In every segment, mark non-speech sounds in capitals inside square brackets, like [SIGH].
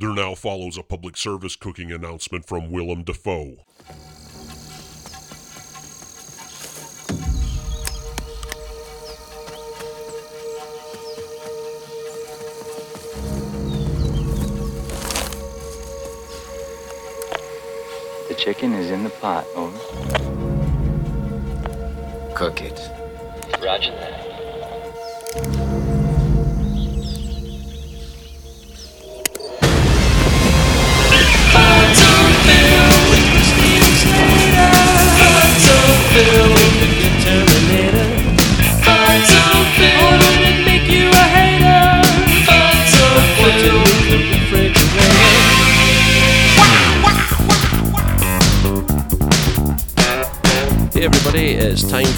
There now follows a public service cooking announcement from Willem Dafoe. The chicken is in the pot, over. Cook it. Roger that.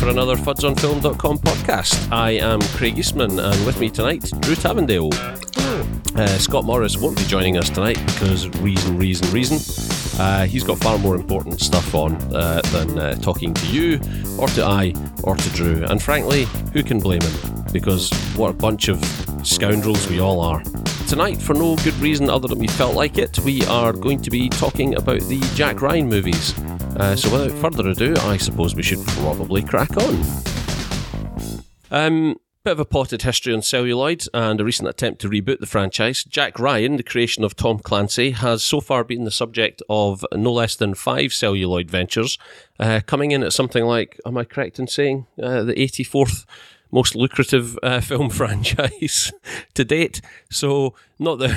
For another FudsOnFilm.com podcast. I am Craig Eastman and with me tonight, Drew Tavendale. Uh, Scott Morris won't be joining us tonight because reason, reason, reason. Uh, he's got far more important stuff on uh, than uh, talking to you, or to I, or to Drew. And frankly, who can blame him? Because what a bunch of scoundrels we all are. Tonight, for no good reason other than we felt like it, we are going to be talking about the Jack Ryan movies. Uh, so without further ado, I suppose we should probably crack on. Um, bit of a potted history on celluloid and a recent attempt to reboot the franchise. Jack Ryan, the creation of Tom Clancy, has so far been the subject of no less than five celluloid ventures, uh, coming in at something like, am I correct in saying, uh, the 84th most lucrative uh, [LAUGHS] film franchise [LAUGHS] to date. So not the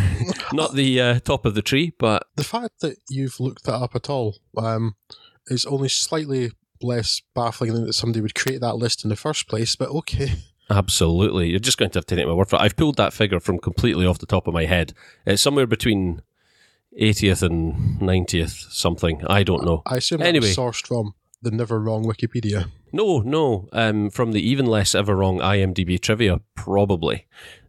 [LAUGHS] not the uh, top of the tree, but The fact that you've looked that up at all um, is only slightly less baffling than that somebody would create that list in the first place, but okay. Absolutely. You're just going to have to take my word for it. I've pulled that figure from completely off the top of my head. It's somewhere between 80th and 90th something. I don't know. I assume Anyway. sourced from the never wrong Wikipedia. No, no. Um, from the even less ever wrong IMDb trivia, probably.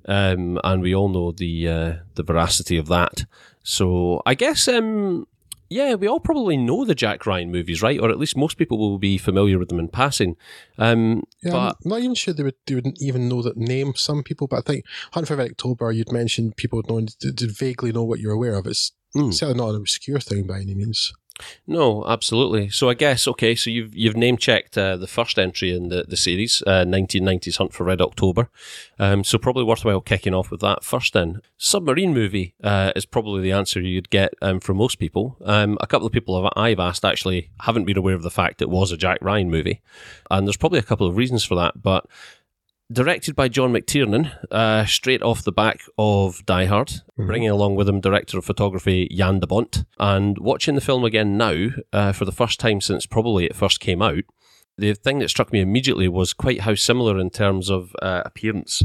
Um, and we all know the uh, the veracity of that. So I guess, um, yeah, we all probably know the Jack Ryan movies, right? Or at least most people will be familiar with them in passing. Um, Yeah, but I'm not even sure they would they wouldn't even know that name. Some people, but I think Hunt for Red October, you'd mentioned people knowing did, did vaguely know what you're aware of. It's Hmm. certainly not an obscure thing by any means. No, absolutely. So I guess okay. So you've you've name checked uh, the first entry in the the series, uh, 1990s Hunt for Red October. Um, so probably worthwhile kicking off with that first. Then submarine movie uh, is probably the answer you'd get um, from most people. Um, a couple of people have, I've asked actually haven't been aware of the fact it was a Jack Ryan movie, and there's probably a couple of reasons for that, but. Directed by John McTiernan, uh, straight off the back of Die Hard, bringing along with him director of photography Jan de Bont. And watching the film again now, uh, for the first time since probably it first came out, the thing that struck me immediately was quite how similar in terms of uh, appearance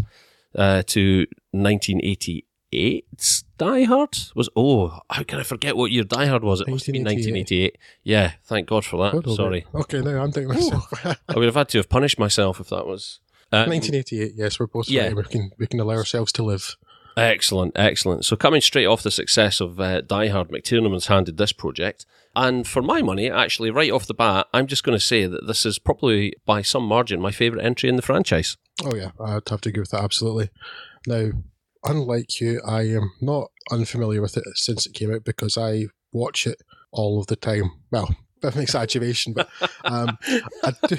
uh, to 1988's Die Hard was. Oh, how can I forget what year Die Hard was? It must have been 1988. Yeah, thank God for that. Hold on a Sorry. Okay, now I'm thinking myself. [LAUGHS] I would have had to have punished myself if that was. Um, 1988. Yes, we're both Yeah. right. We can we can allow ourselves to live. Excellent, excellent. So coming straight off the success of uh, Die Hard, McTiernan's handed this project. And for my money, actually, right off the bat, I'm just going to say that this is probably, by some margin, my favourite entry in the franchise. Oh yeah, I'd have to agree with that absolutely. Now, unlike you, I am not unfamiliar with it since it came out because I watch it all of the time. Well, [LAUGHS] bit of an exaggeration, but um, I do.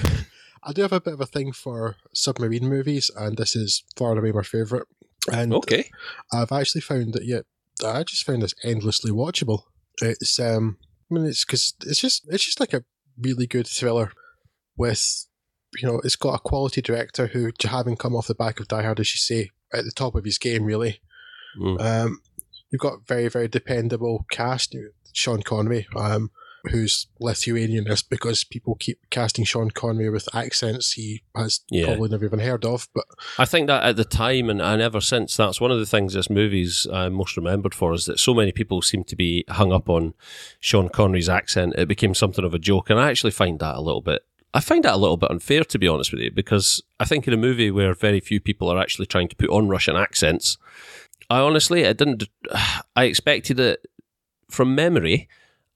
I do have a bit of a thing for submarine movies, and this is far and away my favourite. And Okay. I've actually found that, yeah, I just found this endlessly watchable. It's, um, I mean, it's because it's just, it's just like a really good thriller with, you know, it's got a quality director who, having come off the back of Die Hard, as you say, at the top of his game, really. Mm. Um, you've got very, very dependable cast. Sean Connery, um, who's Lithuanian, just because people keep casting Sean Connery with accents he has Yeah. probably never even heard of. But I think that at the time and, and ever since, that's one of the things this movie's uh, most remembered for is that so many people seem to be hung up on Sean Connery's accent. It became something of a joke, and I actually find that a little bit. I find that a little bit unfair, to be honest with you, because I think in a movie where very few people are actually trying to put on Russian accents, I honestly, I didn't. [SIGHS] I expected it from memory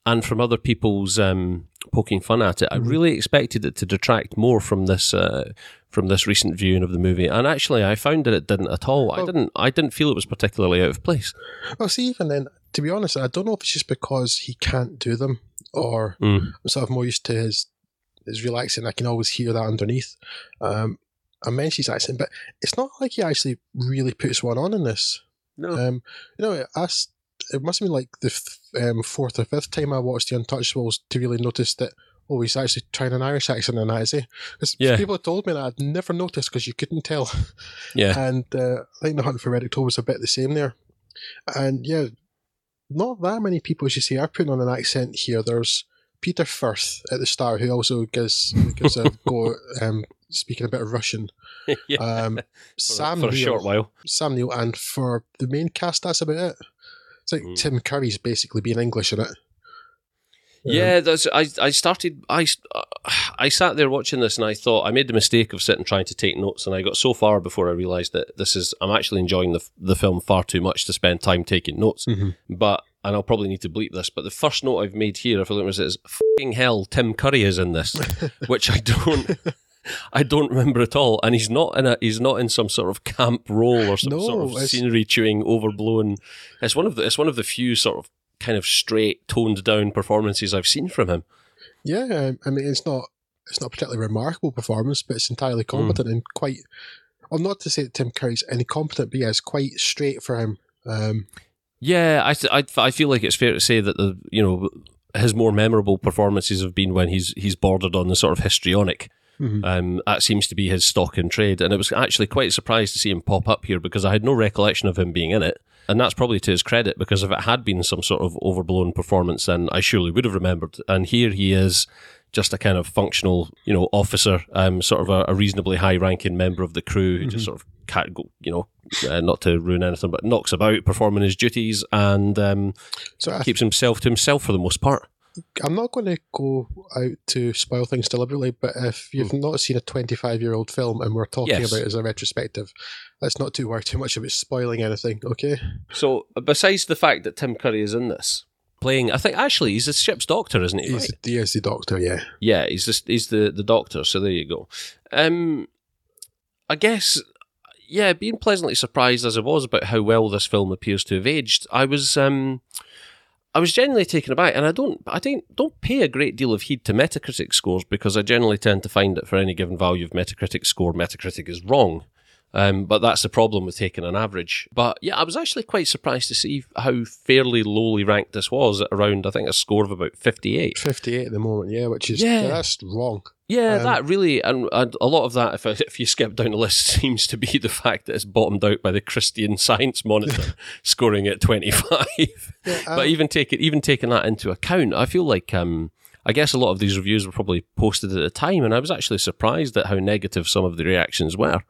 and from other people's um, poking fun at it. I really expected it to detract more from this uh, from this recent viewing of the movie, and actually, I found that it didn't at all. I Oh. didn't. I didn't feel it was particularly out of place. Well, see, even then, to be honest, I don't know if it's just because he can't do them or Mm. I'm sort of more used to his his relaxing. I can always hear that underneath. Um, I mentioned his accent, but it's not like he actually really puts one on in this. No. Um, you know, asked, it must have been like the um, fourth or fifth time I watched The Untouchables to really notice that. Oh, he's actually trying an Irish accent in that, is he? Because Yeah. people told me that I'd never noticed because you couldn't tell. [LAUGHS] yeah. And uh, I think The Hunt for Red October was a bit the same there. And yeah, not that many people, as you say, are putting on an accent here. There's Peter Firth at the start, who also gives [LAUGHS] gives a go um, speaking a bit of Russian. [LAUGHS] yeah. Um, for, Sam for a short while. Sam Neill, and for the main cast, that's about it. It's like Mm. Tim Curry's basically being English in it. Yeah, that's. I I started. I uh, I sat there watching this, and I thought I made the mistake of sitting trying to take notes, and I got so far before I realised that this is. I'm actually enjoying the the film far too much to spend time taking notes. Mhm. But and I'll probably need to bleep this. But the first note I've made here, if I look at it, is "Fucking hell, Tim Curry is in this," [LAUGHS] which I don't. I don't remember at all, and he's not in a he's not in some sort of camp role or some No, sort of scenery chewing, overblown. It's one of the it's one of the few sort of kind of straight, toned down performances I've seen from him. Yeah, I mean, it's not it's not a particularly remarkable performance, but it's entirely competent and quite. Well, not to say that Tim Curry's incompetent, but yeah, it's quite straight for him. Um, Yeah, I, th- I I feel like it's fair to say that the you know his more memorable performances have been when he's he's bordered on the sort of histrionic. Mhm. Um, that seems to be his stock in trade, and it was actually quite surprised to see him pop up here because I had no recollection of him being in it, and that's probably to his credit because if it had been some sort of overblown performance, then I surely would have remembered. And here he is, just a kind of functional, you know, officer, um, sort of a, a reasonably high-ranking member of the crew who just sort of can't go, you know, uh, not to ruin anything, but knocks about performing his duties and um, so keeps himself to himself for the most part. I'm not going to go out to spoil things deliberately, but if you've not seen a 25 year old film and we're talking. Yes. about it as a retrospective, let's not too worry too much about spoiling anything, okay? So, besides the fact that Tim Curry is in this, playing, I think actually he's the ship's doctor, isn't he? He's, Right? he is the doctor, yeah. Yeah, he's just he's the the doctor. So there you go. Um, I guess, yeah, being pleasantly surprised as I was about how well this film appears to have aged, I was um. I was genuinely taken aback, and I don't, I don't, don't pay a great deal of heed to Metacritic scores because I generally tend to find that for any given value of Metacritic score, Metacritic is wrong. Um, but that's the problem with taking an average. But yeah, I was actually quite surprised to see how fairly lowly ranked this was at around, I think, a score of about 58. 58 at the moment, yeah, which is, Yeah. that's wrong. Yeah, Um, that really, and, and a lot of that, if, if you skip down the list, [LAUGHS] seems to be the fact that it's bottomed out by the Christian Science Monitor, [LAUGHS] scoring at 25. Yeah, [LAUGHS] but um, even taking even taking that into account, I feel like um, I guess a lot of these reviews were probably posted at the time, and I was actually surprised at how negative some of the reactions were.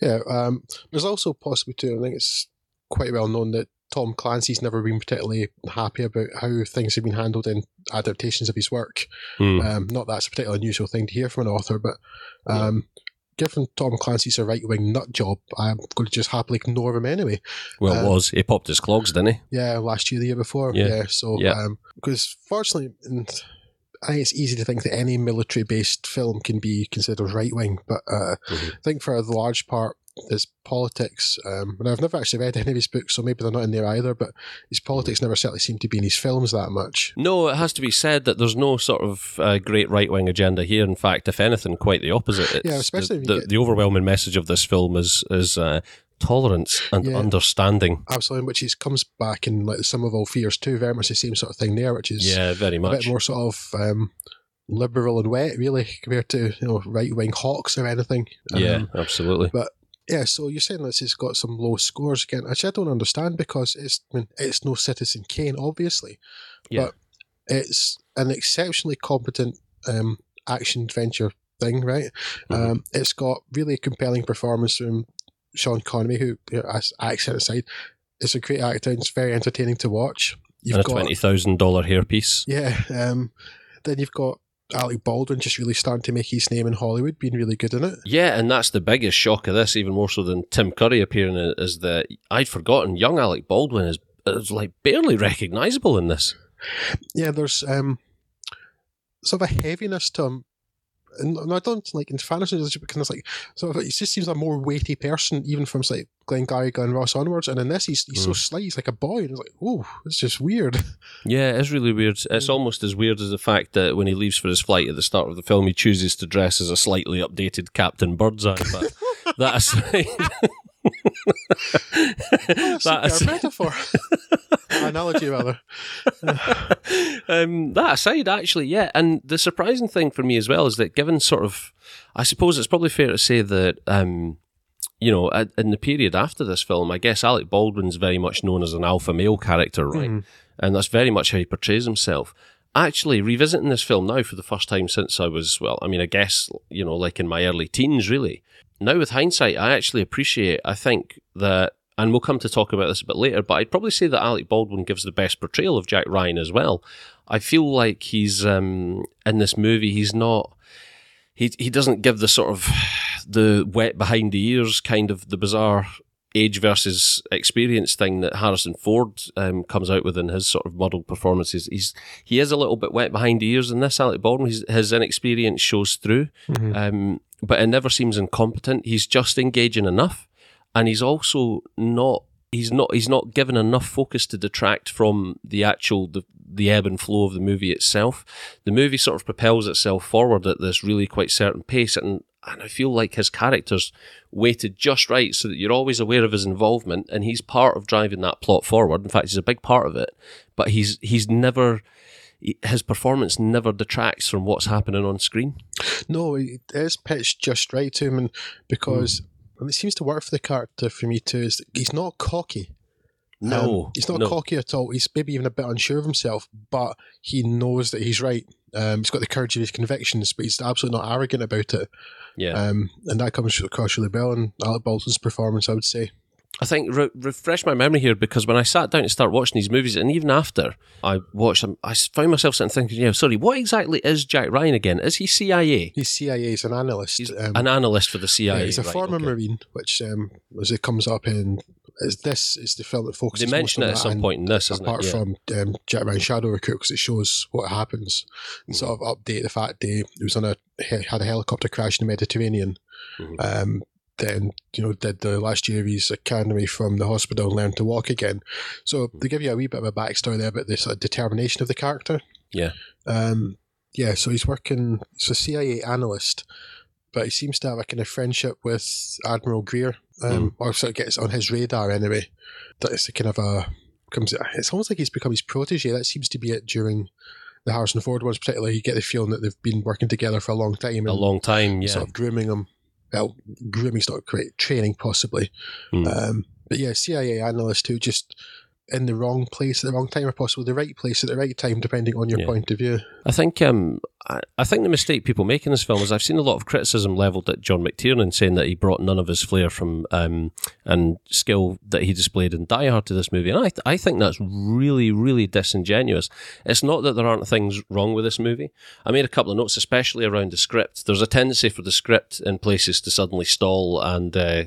Yeah, um, there's also possibly too. I think it's quite well known that Tom Clancy's never been particularly happy about how things have been handled in adaptations of his work. Hmm. Um, not that's a particularly unusual thing to hear from an author, but um, given Tom Clancy's a right wing nut job, I'm going to just happily ignore him anyway. Well, Um, it was he popped his clogs, didn't he? Yeah, last year, the year before. Yeah. Yeah, so Yeah. Um, because fortunately, and I think it's easy to think that any military based film can be considered right wing, but uh, Mhm. I think for the large part, there's politics. Um, and I've never actually read any of his books, so maybe they're not in there either. But his politics never certainly seem to be in his films that much. No, it has to be said that there's no sort of uh, great right wing agenda here. In fact, if anything, quite the opposite. It's Yeah, especially the, the, get- the overwhelming message of this film is is uh, tolerance and Yeah. understanding. Absolutely, which is comes back in like the Sum of All Fears too. Very much the same sort of thing there, which is Yeah, very much a bit more sort of um, liberal and wet, really, compared to you know right wing hawks or anything. Yeah, Um, absolutely. Yeah, so you're saying this has got some low scores again, which I don't understand because it's I mean, it's no Citizen Kane, obviously, Yeah. but it's an exceptionally competent um, action adventure thing, right? Mhm. Um, it's got really compelling performance from Sean Connery, who, you know, as accent aside, is a great actor and it's very entertaining to watch. You've and a got twenty thousand dollar hairpiece. yeah, um, then you've got Alec Baldwin just really starting to make his name in Hollywood, being really good in it. Yeah, and that's the biggest shock of this, even more so than Tim Curry appearing, in it, is that I'd forgotten young Alec Baldwin is is like barely recognizable in this. yeah, there's um, sort of a heaviness to him and, and I don't like in fantasy because it's like so he just seems a more weighty person even from like Glenn Gary, Glen Ross onwards, and in this he's he's so Mm. slight, he's like a boy, and it's like, oh, it's just weird. [LAUGHS] Yeah, it's really weird. It's almost as weird as the fact that when he leaves for his flight at the start of the film, he chooses to dress as a slightly updated Captain Birdseye. But [LAUGHS] that aside, [LAUGHS] That's that a metaphor, [LAUGHS] analogy rather. [LAUGHS] um, that aside, actually, yeah. And the surprising thing for me as well is that given sort of, I suppose it's probably fair to say that, um, you know, in the period after this film, I guess Alec Baldwin's very much known as an alpha male character, right? And that's very much how he portrays himself. Actually, revisiting this film now for the first time since I was, well, I mean, I guess, you know, like in my early teens, really. Now, with hindsight, I actually appreciate, I think that, and we'll come to talk about this a bit later, but I'd probably say that Alec Baldwin gives the best portrayal of Jack Ryan as well. I feel like he's, um, in this movie, he's not, he, he doesn't give the sort of, the wet behind the ears kind of the bizarre age versus experience thing that Harrison Ford um, comes out with in his sort of muddled performances. He's he is a little bit wet behind the ears in this. Alec Baldwin, his, his inexperience shows through, um, but it never seems incompetent. He's just engaging enough, and he's also not. He's not. He's not given enough focus to detract from the actual the the ebb and flow of the movie itself. The movie sort of propels itself forward at this really quite certain pace, and and I feel like his character's weighted just right so that you're always aware of his involvement and he's part of driving that plot forward. In fact, he's a big part of it, but he's he's never his performance never detracts from what's happening on screen. No, it is pitched just right to him, and because and it seems to work for the character for me too. Is he's not cocky. No, Um, he's not no. cocky at all. He's maybe even a bit unsure of himself, but he knows that he's right. Um, he's got the courage of his convictions, but he's absolutely not arrogant about it. Yeah, Um, and that comes across really well in Alec Baldwin's performance, I would say. I think re- refresh my memory here because when I sat down to start watching these movies, and even after I watched them, I found myself sitting thinking, "Yeah, sorry, what exactly is Jack Ryan again? Is he CIA? He's CIA, he's an analyst. He's um, an analyst for the CIA. yeah, he's a right, former okay. Marine, which, um, as it comes up in, is this is the film that focuses They mention on it at some point in this, apart? Yeah. from um, Jack Ryan Shadow Recruit, because it shows what happens. And sort of update the fact that he was on a he had a helicopter crash in the Mediterranean. Mhm. Um, then you know did the last year of his academy from the hospital and learned to walk again. So they give you a wee bit of a backstory there about the sort of determination of the character. Yeah. Um, yeah. So he's working. He's a CIA analyst, but he seems to have a kind of friendship with Admiral Greer, um, or sort of gets on his radar anyway. That it's a kind of a comes. It's almost like he's become his protege. That seems to be it during the Harrison Ford ones, particularly. You get the feeling that they've been working together for a long time. a long time. Yeah, Sort of grooming him. Well, grooming's not great. Training possibly. Hmm. Um, but yeah, CIA analyst who just in the wrong place at the wrong time, or possibly the right place at the right time, depending on your Yeah. point of view. I think um, I, I think the mistake people make in this film is I've seen a lot of criticism leveled at John McTiernan saying that he brought none of his flair from um, and skill that he displayed in Die Hard to this movie, and I th- I think that's really really disingenuous. It's not that there aren't things wrong with this movie. I made a couple of notes, especially around the script. There's a tendency for the script in places to suddenly stall and. Uh,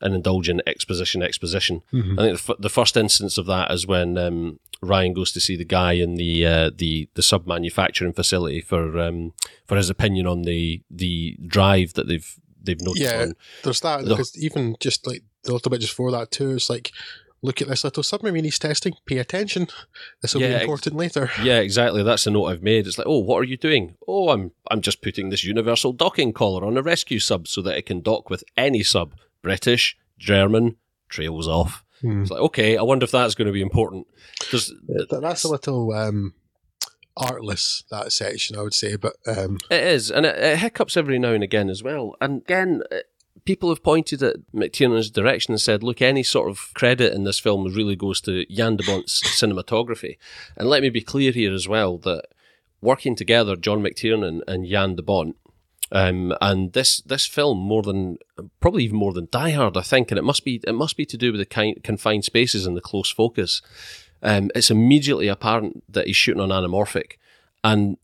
and indulge in exposition, exposition. I think the, f- the first instance of that is when um, Ryan goes to see the guy in the uh, the the sub manufacturing facility for um, for his opinion on the the drive that they've they've noticed Yeah, on. there's that The- because even just like a little bit just for that too, it's like look at this little submarine he's testing. Pay attention. This will Yeah, be ex- important later. [LAUGHS] Yeah, exactly. That's the note I've made. It's like, oh, what are you doing? Oh, I'm I'm just putting this universal docking collar on a rescue sub so that it can dock with any sub, British, German, trails off. Hmm. It's like, okay, I wonder if that's going to be important. There's, That- That's a little um, artless that section, I would say, but um, It is, and it, it hiccups every now and again as well. And again, people have pointed at McTiernan's direction and said, look, any sort of credit in this film really goes to Jan de Bont's [LAUGHS] cinematography. And let me be clear here as well that working together, John McTiernan and Jan de Bont, um, and this this film more than probably even more than Die Hard, I think, and it must be it must be to do with the kind, confined spaces and the close focus. Um, it's immediately apparent that he's shooting on anamorphic, and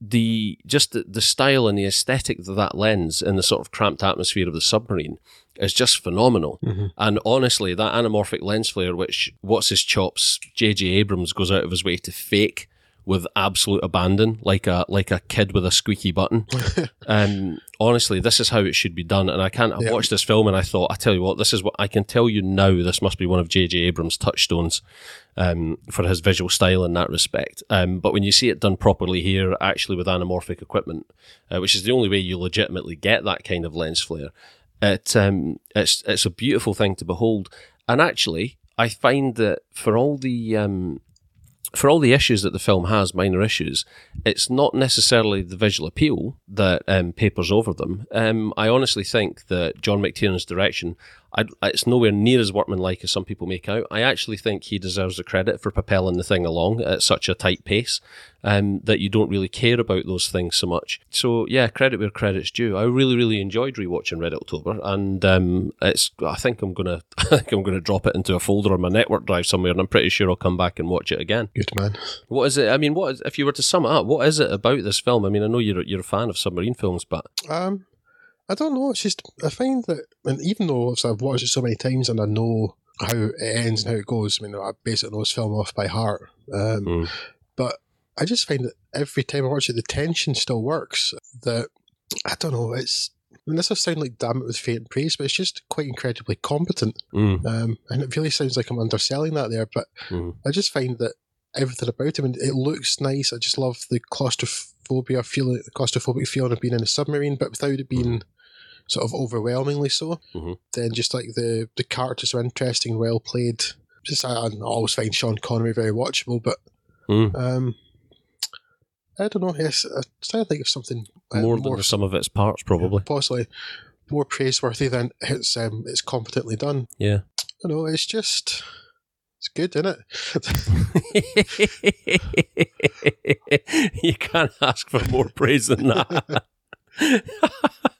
the just the, the style and the aesthetic of that lens in the sort of cramped atmosphere of the submarine is just phenomenal. Mm-hmm. And honestly, that anamorphic lens flare, which what's his chops, J.J. Abrams goes out of his way to fake with absolute abandon, like a like a kid with a squeaky button. [LAUGHS] um, honestly, this is how it should be done. And I can't. I Yeah. watched this film and I thought, I tell you what, this is what I can tell you now. This must be one of J.J. Abrams' touchstones um, for his visual style in that respect. Um, but when you see it done properly here, actually with anamorphic equipment, uh, which is the only way you legitimately get that kind of lens flare, it um, it's it's a beautiful thing to behold. And actually, I find that for all the um, for all the issues that the film has, minor issues, it's not necessarily the visual appeal that um, papers over them. Um, I honestly think that John McTiernan's direction, I, it's nowhere near as workmanlike as some people make out. I actually think he deserves the credit for propelling the thing along at such a tight pace um, that you don't really care about those things so much. So yeah, credit where credit's due. I really, really enjoyed rewatching Red October, and um, it's. I think I'm gonna, [LAUGHS] I think I'm gonna drop it into a folder on my network drive somewhere, and I'm pretty sure I'll come back and watch it again. Good man. What is it? I mean, what is, if you were to sum it up? What is it about this film? I mean, I know you're you're a fan of submarine films, but Um, I don't know. It's just I find that, and even though obviously I've watched it so many times and I know how it ends and how it goes, I mean, I basically know this film off by heart. Um, Mm. But I just find that every time I watch it, the tension still works. That I don't know. It's I mean, this will sound like damn it with faint praise, but it's just quite incredibly competent. mm, Um, and it really sounds like I'm underselling that there, but mm, I just find that everything about him, and it looks nice. I just love the claustrophobia feeling, claustrophobic feeling of being in a submarine, but without it being sort of overwhelmingly so. Mhm. Then just like the the characters are interesting, well played. Just I, I always find Sean Connery very watchable, but mm. um, I don't know. Yes, I'm trying to think of something uh, more than the sum of its parts, probably. possibly more praiseworthy than it's um, it's competently done. Yeah. I don't know. It's just it's good, isn't it? [LAUGHS] you can't ask for more praise than that. [LAUGHS] [LAUGHS]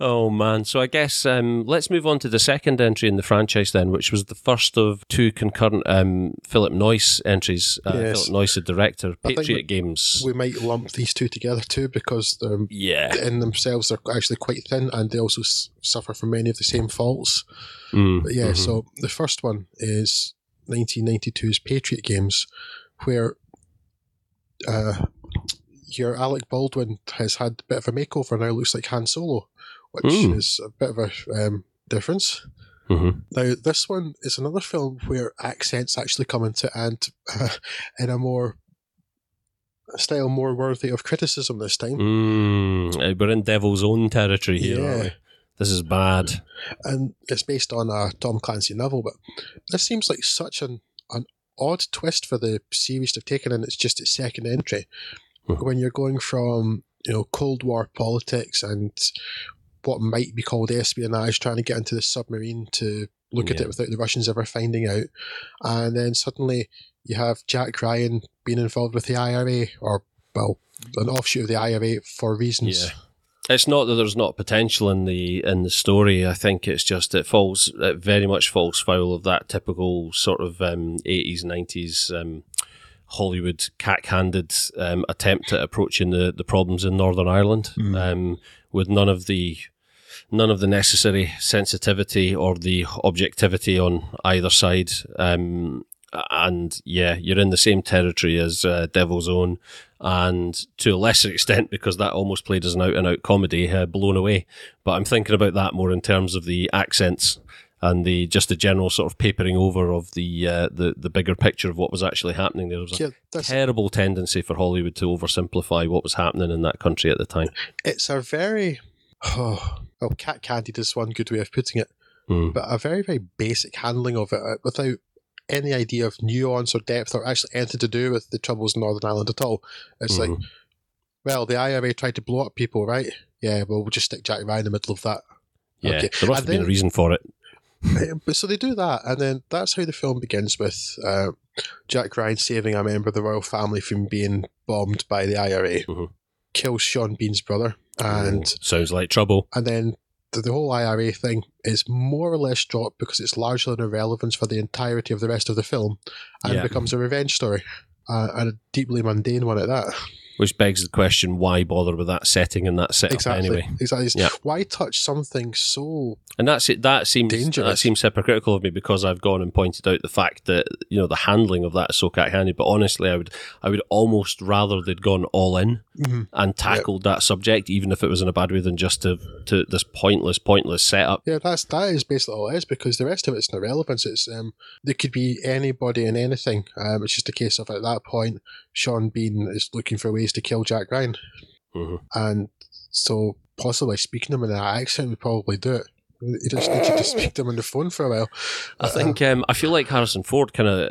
oh man! So I guess um, let's move on to the second entry in the franchise then, which was the first of two concurrent um, Philip Noyce entries. Uh, Yes. Philip Noyce, the director, Patriot we- Games. we might lump these two together too because um, yeah. in themselves they're actually quite thin and they also s- suffer from many of the same faults. Mm, But yeah, mhm. so the first one is 1992's Patriot Games, where uh, your Alec Baldwin has had a bit of a makeover and now, looks like Han Solo, which Mm. is a bit of a um, difference. Mhm. Now, this one is another film where accents actually come into and uh, [LAUGHS] in a more a style more worthy of criticism this time. Mm, uh, we're in Devil's Own territory here, aren't Yeah. we? This is bad. and it's based on a Tom Clancy novel. But this seems like such an an odd twist for the series to have taken, and it's just its second entry. Mhm. When you're going from you know Cold War politics and what might be called espionage, trying to get into the submarine to look at it without the Russians ever finding out, and then suddenly you have Jack Ryan being involved with the IRA, or well, an offshoot of the IRA for reasons. Yeah. It's not that there's not potential in the in the story. I think it's just it falls it very much falls foul of that typical sort of um, 80s 90s um, Hollywood cack-handed um, attempt at approaching the, the problems in Northern Ireland Mm. um, with none of the none of the necessary sensitivity or the objectivity on either side. Um, and yeah, you're in the same territory as uh, Devil's Own, and to a lesser extent, because that almost played as an out and out comedy, uh, Blown Away. But I'm thinking about that more in terms of the accents and the just the general sort of papering over of the uh, the the bigger picture of what was actually happening. There was a Yeah, terrible tendency for Hollywood to oversimplify what was happening in that country at the time. it's a very oh, well, cat candied is one good way of putting it, Mm. but a very very basic handling of it uh, without any idea of nuance or depth or actually anything to do with the troubles in Northern Ireland at all. It's like, Mhm. well, the IRA tried to blow up people, right? Yeah, well, we'll just stick Jack Ryan in the middle of that. yeah, okay. there must And have been a reason for it. Uh, but so they do that, and then that's how the film begins with uh, Jack Ryan saving a member of the royal family from being bombed by the IRA, Mhm. kills Sean Bean's brother, and Oh, sounds like trouble. and then the, the whole IRA thing is more or less dropped because it's largely an irrelevance for the entirety of the rest of the film, and Yeah. becomes a revenge story, uh, and a deeply mundane one at that. Which begs the question: Why bother with that setting and that setup exactly. anyway? Exactly. Yeah. Why touch something so And that's it. That seems Dangerous. that seems hypocritical of me because I've gone and pointed out the fact that you know the handling of that is so cat-handed. But honestly, I would I would almost rather they'd gone all in Mhm. and tackled that subject, even if it was in a bad way, than just to to this pointless pointless setup. Yeah, that's that is basically all it is because the rest of it's an irrelevance. It's um, there could be anybody and anything. Um, it's just a case of at that point, Sean Bean is looking for ways to kill Jack Ryan, Mhm. and so possibly speaking to him in that accent would probably do it. He just needs to speak to him on the phone for a while. I think um, I feel like Harrison Ford kind of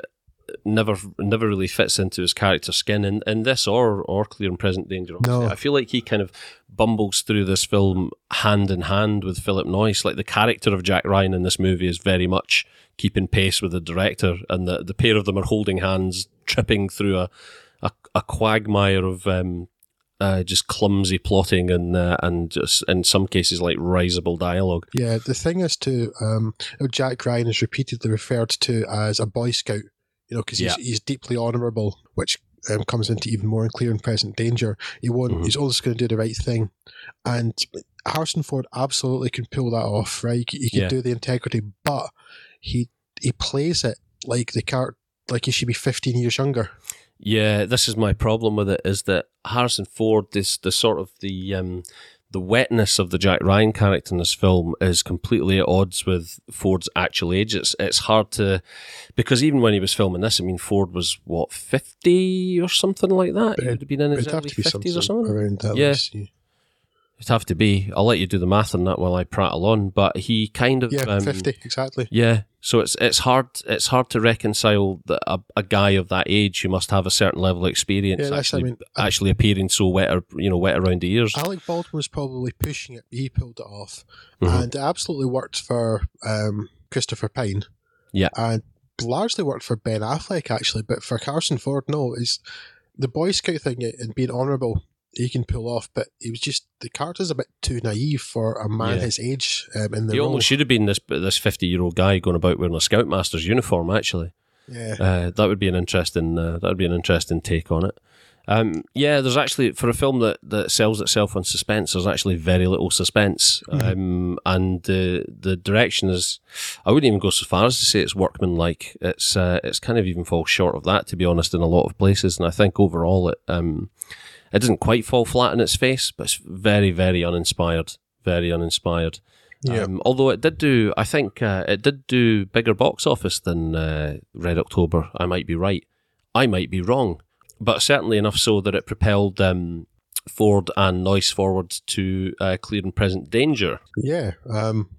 never never really fits into his character skin in, in this or or Clear and Present Danger. No. I feel like he kind of bumbles through this film hand in hand with Philip Noyce. Like the character of Jack Ryan in this movie is very much keeping pace with the director, and the the pair of them are holding hands, tripping through a a, a quagmire of. Um, uh, just clumsy plotting and uh, and just in some cases like risible dialogue. Yeah, the thing is too, um, Jack Ryan is repeatedly referred to as a Boy Scout, you know, because he's, Yeah. he's deeply honourable, which um, comes into even more clear and present danger. He won't. Mhm. He's always going to do the right thing, and Harrison Ford absolutely can pull that off. Right, he, can- he can Yeah. do the integrity, but he he plays it like the car, like he should be fifteen years younger. Yeah, this is my problem with it is that Harrison Ford is the sort of the um, the wetness of the Jack Ryan character in this film is completely at odds with Ford's actual age. It's it's hard to because even when he was filming this, I mean Ford was what fifty or something like that. He It- would have been in his early fifties or something. around that. Yeah. It'd have to be. I'll let you do the math on that while I prattle on. But he kind of yeah, um, fifty exactly. Yeah, so it's it's hard it's hard to reconcile that a, a guy of that age who must have a certain level of experience Yeah, that's- I actually mean, actually appearing so wet or you know wet around the ears. Alec Baldwin was probably pushing it. He pulled it off, Mhm. and it absolutely worked for um, Christopher Pine. Yeah. and largely worked for Ben Affleck actually, but for Harrison Ford, no. Is the Boy Scout thing and being honourable. He can pull off, but he was just the character's a bit too naive for a man Yeah. his age um, in the He role. almost should have been this this fifty year old guy going about wearing a scoutmaster's uniform. Actually, yeah, uh, that would be an interesting uh, that would be an interesting take on it. Um, yeah, there's actually for a film that, that sells itself on suspense. There's actually very little suspense, um, and the the direction is. I wouldn't even go so far as to say it's workmanlike. It's uh, it's kind of even falls short of that, to be honest, in a lot of places. And I think overall it um, it doesn't quite fall flat in its face, but it's very very uninspired, very uninspired. yeah. Um, although it did do, I think uh, it did do bigger box office than uh, Red October. I might be right. I might be wrong. But certainly enough so that it propelled um, Ford and Noyce forward to uh, clear and present danger, yeah. Um,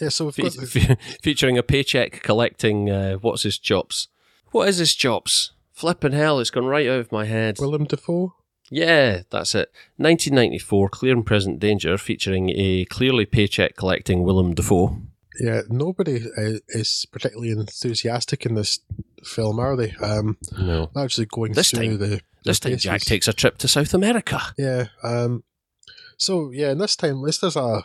yeah, so we've Fe- [LAUGHS] got the, featuring a paycheck collecting, uh, what's his chops? What is his chops? Flipping hell, it's gone right out of my head. Willem Dafoe. Yeah, that's it. 1994, Clear and Present Danger, featuring a clearly paycheck collecting Willem Dafoe. Yeah, nobody uh, is particularly enthusiastic in this film, are they? Um, No. actually going This through time- the, the This time, Jack takes a trip to South America. Yeah. Um. So yeah, and this time, at least there's a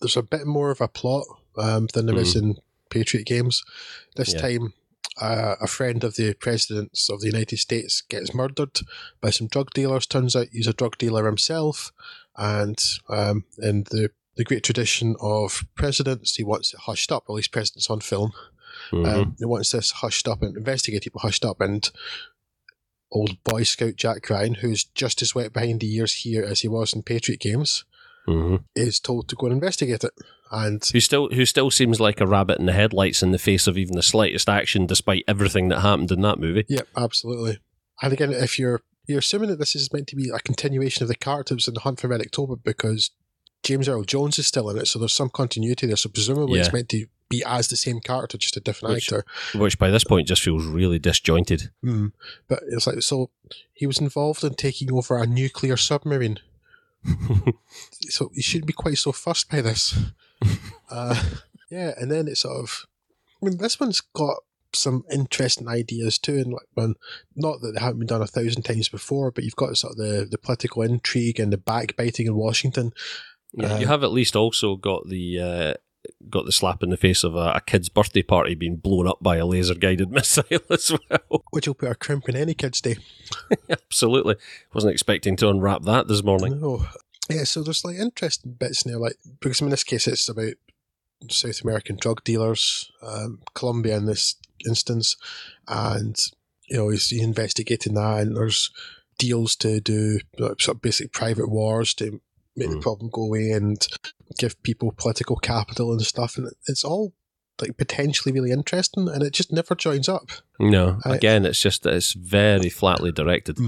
there's a bit more of a plot um, than there is in Patriot Games. This Yeah. time, uh, a friend of the presidents of the United States gets murdered by some drug dealers. Turns out he's a drug dealer himself, and um, in the the great tradition of presidents, he wants it hushed up. At least presidents on film. Mhm. Um, he wants this hushed up and investigated, but hushed up. And old Boy Scout Jack Ryan, who's just as wet behind the ears here as he was in Patriot Games, Mhm. is told to go and investigate it. And Who still who still seems like a rabbit in the headlights in the face of even the slightest action, despite everything that happened in that movie. Yep, absolutely. And again, if you're you're assuming that this is meant to be a continuation of the characters in the Hunt for Red October because James Earl Jones is still in it, so there's some continuity there. So presumably Yeah. it's meant to be as the same character, just a different Which- actor. Which by this point just feels really disjointed. Mm. But it's like so he was involved in taking over a nuclear submarine. [LAUGHS] so you shouldn't be quite so fussed by this. [LAUGHS] uh, yeah, and then it's sort of I mean this one's got some interesting ideas too, and like one not that they haven't been done a thousand times before, but you've got sort of the, the political intrigue and the backbiting in Washington. Yeah, Uh, you have at least also got the uh, got the slap in the face of a, a kid's birthday party being blown up by a laser guided [LAUGHS] missile as well. Which will put a crimp in any kid's day. [LAUGHS] Absolutely. Wasn't expecting to unwrap that this morning. No. Yeah, so there's like interesting bits now, like because in this case it's about South American drug dealers, um, Colombia in this instance, and you know he's investigating that, and there's deals to do like, sort of basic private wars to make the Mm. problem go away and give people political capital and stuff, and it's all like potentially really interesting, and it just never joins up. No, I- again, it's just that it's very flatly directed.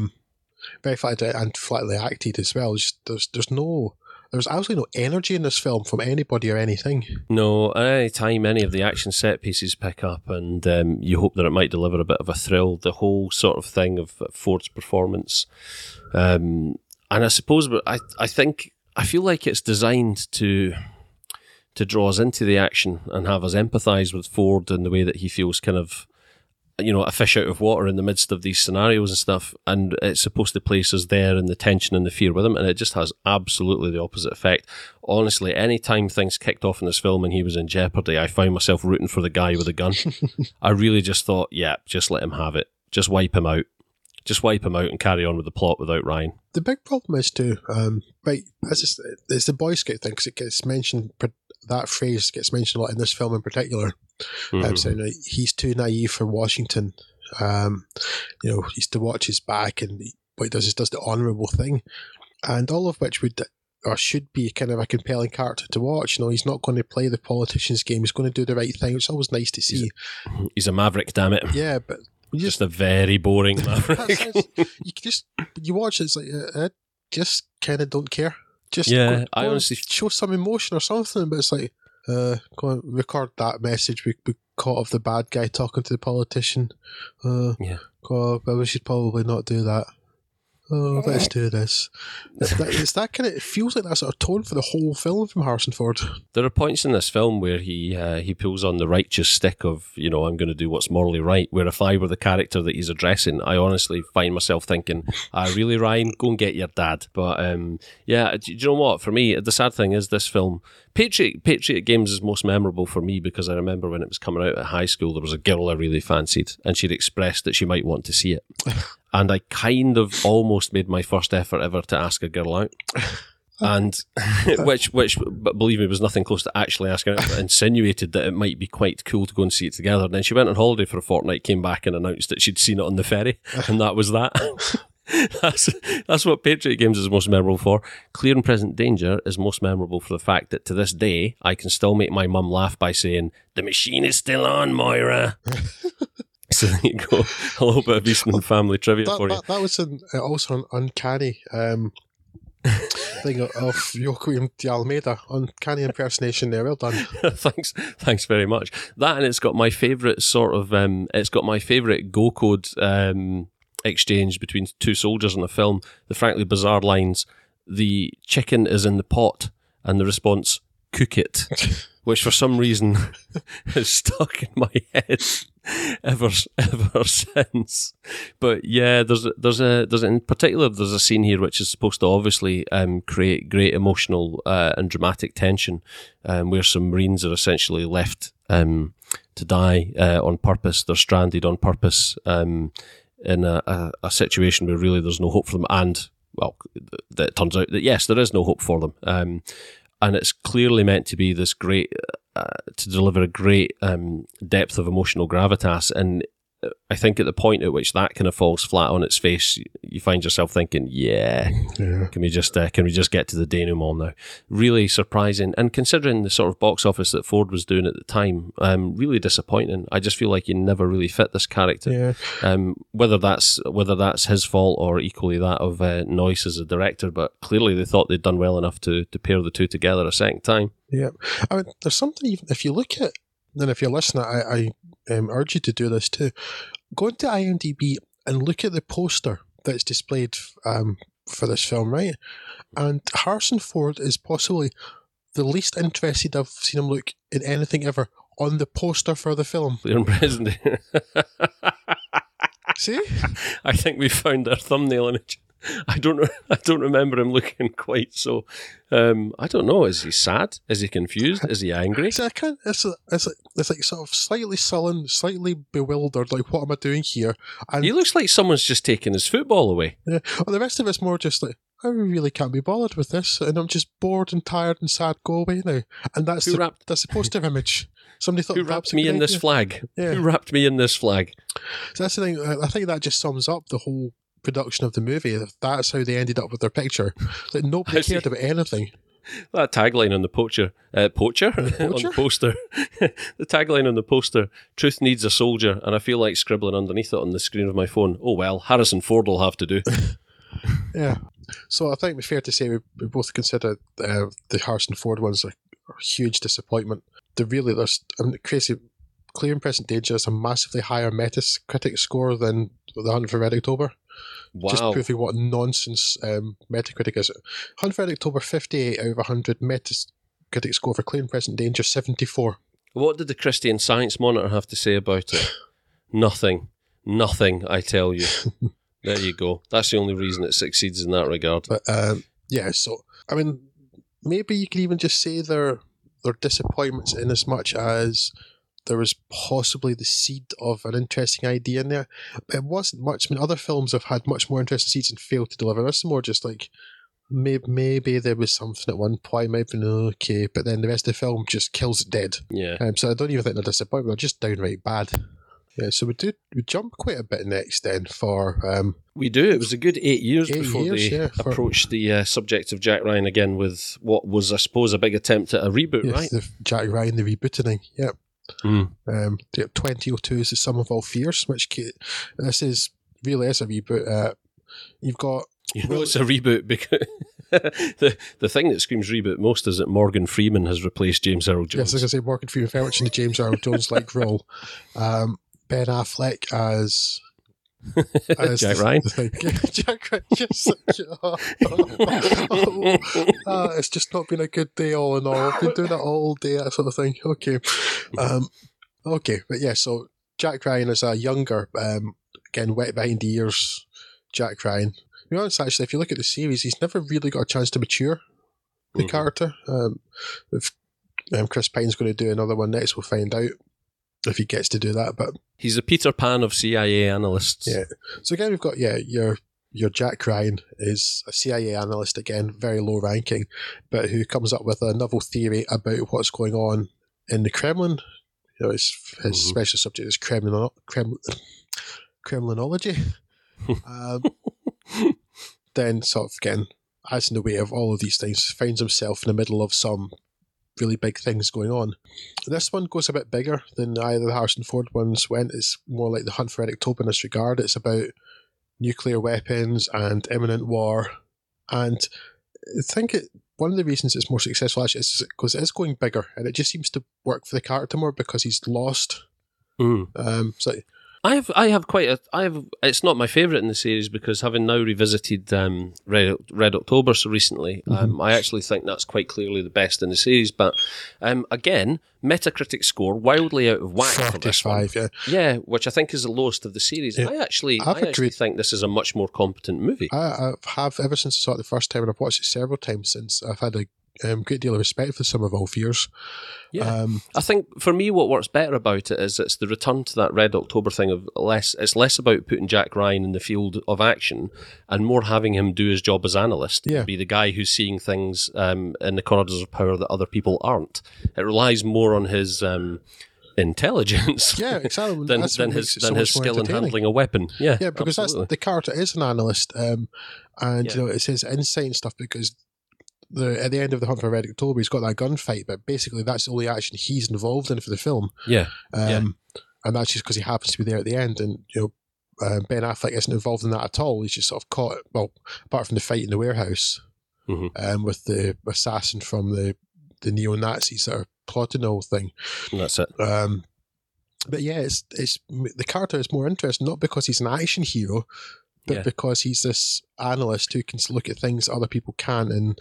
Very flatly and flatly acted as well. Just, there's there's no there's absolutely no energy in this film from anybody or anything. No, at any time any of the action set pieces pick up and um, you hope that it might deliver a bit of a thrill, the whole sort of thing of Ford's performance. Um, and I suppose, but I, I think, I feel like it's designed to to draw us into the action and have us empathise with Ford in the way that he feels kind of, you know, a fish out of water in the midst of these scenarios and stuff. And it's supposed to place us there in the tension and the fear with him. And it just has absolutely the opposite effect. Honestly, any time things kicked off in this film and he was in jeopardy, I found myself rooting for the guy with the gun. [LAUGHS] I really just thought, yeah, just let him have it. Just wipe him out. Just wipe him out and carry on with the plot without Ryan. The big problem is too, um, right? As it's, it's the Boy Scout thing because it gets mentioned. That phrase gets mentioned a lot in this film in particular. Um, Mhm. saying like, he's too naive for Washington. Um, you know, he's to watch his back, and he, what he does is does the honourable thing, and all of which would or should be kind of a compelling character to watch. You know, he's not going to play the politician's game. He's going to do the right thing. It's always nice to see. He's a maverick, damn it. Yeah, but you just Just a very boring [LAUGHS] maverick. you just you watch it, it's like uh, I just kind of don't care. Just Yeah, go- I go honestly- show some emotion or something. But it's like uh, go record that message. We, we caught of the bad guy talking to the politician. Uh, Yeah. But we should probably not do that. Oh, let's do this. It's that, it's that kind of. It feels like that sort of tone for the whole film from Harrison Ford. There are points in this film where he uh, he pulls on the righteous stick of you know I'm going to do what's morally right. Where if I were the character that he's addressing, I honestly find myself thinking, "I really, Ryan, go and get your dad." But um, yeah, do you know what? For me, the sad thing is this film. Patriot Patriot Games is most memorable for me because I remember when it was coming out at high school, there was a girl I really fancied, and she'd expressed that she might want to see it. [LAUGHS] and I kind of almost made my first effort ever to ask a girl out. And [LAUGHS] which, which, but believe me, was nothing close to actually asking her. But insinuated that it might be quite cool to go and see it together. And then she went on holiday for a fortnight, came back and announced that she'd seen it on the ferry, and that was that. [LAUGHS] that's that's what Patriot Games is most memorable for. Clear and Present Danger is most memorable for the fact that to this day I can still make my mum laugh by saying, "The machine is still on, Moira." [LAUGHS] so there you go, a little bit of Eastman family trivia That, for you. that, that was an, also an uncanny um, thing of, of Joaquim de Almeida. Uncanny impersonation there. Well done. [LAUGHS] thanks, thanks very much. That and it's got my favourite sort of. Um, it's got my favourite go code um, exchange between two soldiers in a film. The frankly bizarre lines: "The chicken is in the pot," and the response, "Cook it," [LAUGHS] which for some reason [LAUGHS] has stuck in my head ever ever since. But yeah, there's there's a there's in particular there's a scene here which is supposed to obviously um, create great emotional uh, and dramatic tension, um, where some Marines are essentially left um, to die uh, on purpose. They're stranded on purpose um, in a, a, a situation where really there's no hope for them, and well, th- it turns out that yes, there is no hope for them. Um, and it's clearly meant to be this great uh, to deliver a great um, depth of emotional gravitas and I think at the point at which that kind of falls flat on its face, you- find yourself thinking, "Yeah, Yeah. can we just uh, can we just get to the denouement now?" Really surprising, and considering the sort of box office that Ford was doing at the time, um, really disappointing. I just feel like he never really fit this character. Yeah. Um, whether that's whether that's his fault or equally that of uh, Noyce as a director, but clearly they thought they'd done well enough to to pair the two together a second time. Yeah, I mean, there's something even if you look at, and if you're listening, I, I um, urge you to do this too. Go into IMDb and look at the poster that's displayed um, for this film, right? And Harrison Ford is possibly the least interested I've seen him look in anything ever on the poster for the film. Clear and present. See? I think we found our thumbnail image. I don't. [LAUGHS] I don't remember him looking [LAUGHS] quite so. Um, I don't know. Is he sad? Is he confused? Is he angry? So I can't. It's a, it's like it's like sort of slightly sullen, slightly bewildered. Like, what am I doing here? And He looks like someone's just taken his football away. yeah, well, the rest of it's more just like I really can't be bothered with this, and I'm just bored and tired and sad. Go away now. And that's Who the, wrapped- that's the poster image. Somebody thought Who wrapped me in this flag? Yeah. Who wrapped me in this flag? So that's the thing. I think that just sums up the whole production of the movie. That's how they ended up with their picture. That nobody cared about anything. [LAUGHS] That tagline on the poacher, uh, poacher, [LAUGHS] on poacher? the poster. [LAUGHS] the tagline on the poster: "Truth needs a soldier," and I feel like scribbling underneath it on the screen of my phone. Oh well, Harrison Ford will have to do. Yeah. So I think it's fair to say we, we both consider uh, the Harrison Ford ones a, a huge disappointment. They're really there's I mean, crazy. Clear and Present Danger has a massively higher Metacritic score than The Hunt for Red October. Just Wow, proving what nonsense um, Metacritic is. Hunt for October 58 out of 100. Metacritic score for Clear and Present Danger 74. what did the Christian Science Monitor have to say about it? [SIGHS] Nothing, nothing. I tell you. [LAUGHS] there you go. That's the only reason it succeeds in that regard. But um, yeah, so I mean, maybe you could even just say they're they're disappointments in as much as there was possibly the seed of an interesting idea in there. But it wasn't much. I mean, other films have had much more interesting seeds and failed to deliver. This is more just like maybe maybe there was something at one point, maybe okay, but then the rest of the film just kills it dead. Yeah. Um, so I don't even think they're disappointment. They're just downright bad. Yeah, so we do we jump quite a bit next then for um, We do. It was a good eight years Eight before years, they yeah, for- approached the uh, subject of Jack Ryan again with what was, I suppose, a big attempt at a reboot, yes, right? the Jack Ryan the rebooting. Yep. Mm. Um, the 2002 is the sum of all fears, which this is really is a reboot. Uh, you've got You know, it's a reboot because [LAUGHS] the the thing that screams reboot most is that Morgan Freeman has replaced James Earl Jones. yes, Jones. as I say, Morgan Freeman very much in the James Earl Jones like role. Um, Ben Affleck as. [LAUGHS] Jack Ryan? Jack [LAUGHS] Ryan. Just such a, [LAUGHS] uh, it's just not been a good day all in all. I've been doing it all day, that sort of thing. Okay. Um, okay, but yeah, so Jack Ryan is a younger, um, again, wet behind the ears Jack Ryan. To be honest, actually, if you look at the series, he's never really got a chance to mature the Mhm. character. Um, if um, Chris Pine's going to do another one next, we'll find out if he gets to do that. But He's a Peter Pan of CIA analysts. yeah, so again, we've got yeah, your your Jack Ryan is a CIA analyst again, very low ranking, but who comes up with a novel theory about what's going on in the Kremlin. You know, his his Mhm. special subject is Kremlin Kremlin [LAUGHS] Kremlinology. [LAUGHS] um, then sort of again, as in the way of all of these things, finds himself in the middle of some really big things going on. This one goes a bit bigger than either the Harrison Ford ones went. It's more like the Hunt for Red October in this regard. It's about nuclear weapons and imminent war. And I think it, one of the reasons it's more successful actually is because it is going bigger and it just seems to work for the character more because he's lost. Mm. Um, so I have I have quite a I have it's not my favourite in the series because having now revisited um, Red Red October so recently, um, I actually think that's quite clearly the best in the series. But um, again, Metacritic score wildly out of whack for this one. 45, yeah. Yeah, which I think is the lowest of the series. Yeah. I actually I've I actually agreed. think this is a much more competent movie. I, I have ever since I saw it the first time, and I've watched it several times since. I've had a um, great deal of respect for Sum of All Fears. Yeah. Um, I think for me, what works better about it is it's the return to that Red October thing of less. It's less about putting Jack Ryan in the field of action and more having him do his job as analyst. Yeah. Be the guy who's seeing things um, in the corridors of power that other people aren't. It relies more on his um, intelligence. [LAUGHS] yeah, exactly. [LAUGHS] Than, than his than so his skill in handling a weapon. Yeah, Yeah, because absolutely. that's the character is an analyst, um, and Yeah. you know it's his insight and stuff. Because the at the end of the Hunt for Red October, he's got that gunfight, but basically that's the only action he's involved in for the film. yeah. Um, Yeah. And that's just because he happens to be there at the end, and you know. Uh, ben Affleck isn't involved in that at all. He's just sort of caught. Well, apart from the fight in the warehouse, Mhm. um, with the assassin from the the neo Nazis that are plotting the whole thing. And that's it. Um, but yeah, it's it's the character is more interesting not because he's an action hero, but Yeah. because he's this analyst who can look at things other people can and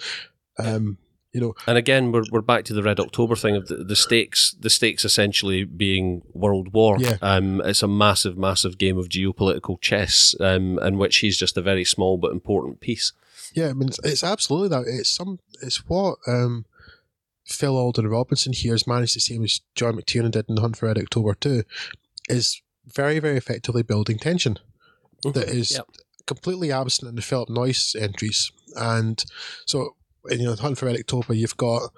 um, You know, And again, we're, we're back to the Red October thing of the, the stakes. The stakes essentially being world war. Yeah. Um, it's a massive, massive game of geopolitical chess, um, in which he's just a very small but important piece. yeah, I mean, it's, it's absolutely that. It's some, it's what um, Phil Alden Robinson here has managed to same as John McTiernan did in Hunt for Red October too, is very, very effectively building tension that is Yep. completely absent in the Philip Noyce entries. And so, you know, Hunt for Red October, you've got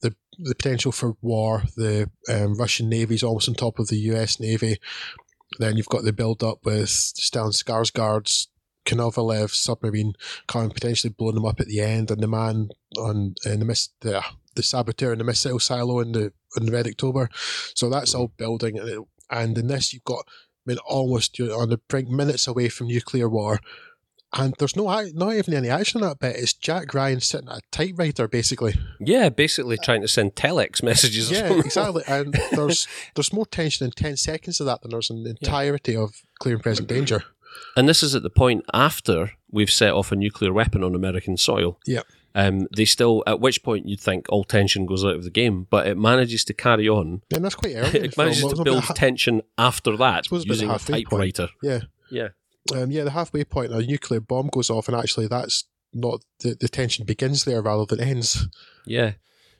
the the potential for war. The um, Russian Navy's almost on top of the US Navy. Then you've got the build up with Stellan Skarsgård's Konovalov submarine of potentially blowing them up at the end, and the man on in the miss the the saboteur in the missile silo in the in Red October. So that's all building, and, and in this you've got I mean almost you're on the brink minutes away from nuclear war. And there's no not even any action in that bit. It's Jack Ryan sitting at a typewriter, basically. Yeah, basically trying to send telex [LAUGHS] messages. Yeah, exactly. [LAUGHS] And there's there's more tension in ten seconds of that than there's in the entirety of Clear and Present Danger. And this is at the point after we've set off a nuclear weapon on American soil. Yeah. Um, they still, at which point you'd think all tension goes out of the game, but it manages to carry on. And that's quite [LAUGHS] early. It manages film. to build ha- tension after that suppose it's about using a typewriter. yeah. Yeah. Um, yeah, the halfway point, a nuclear bomb goes off, and actually, that's not the, the tension begins there rather than ends. Yeah,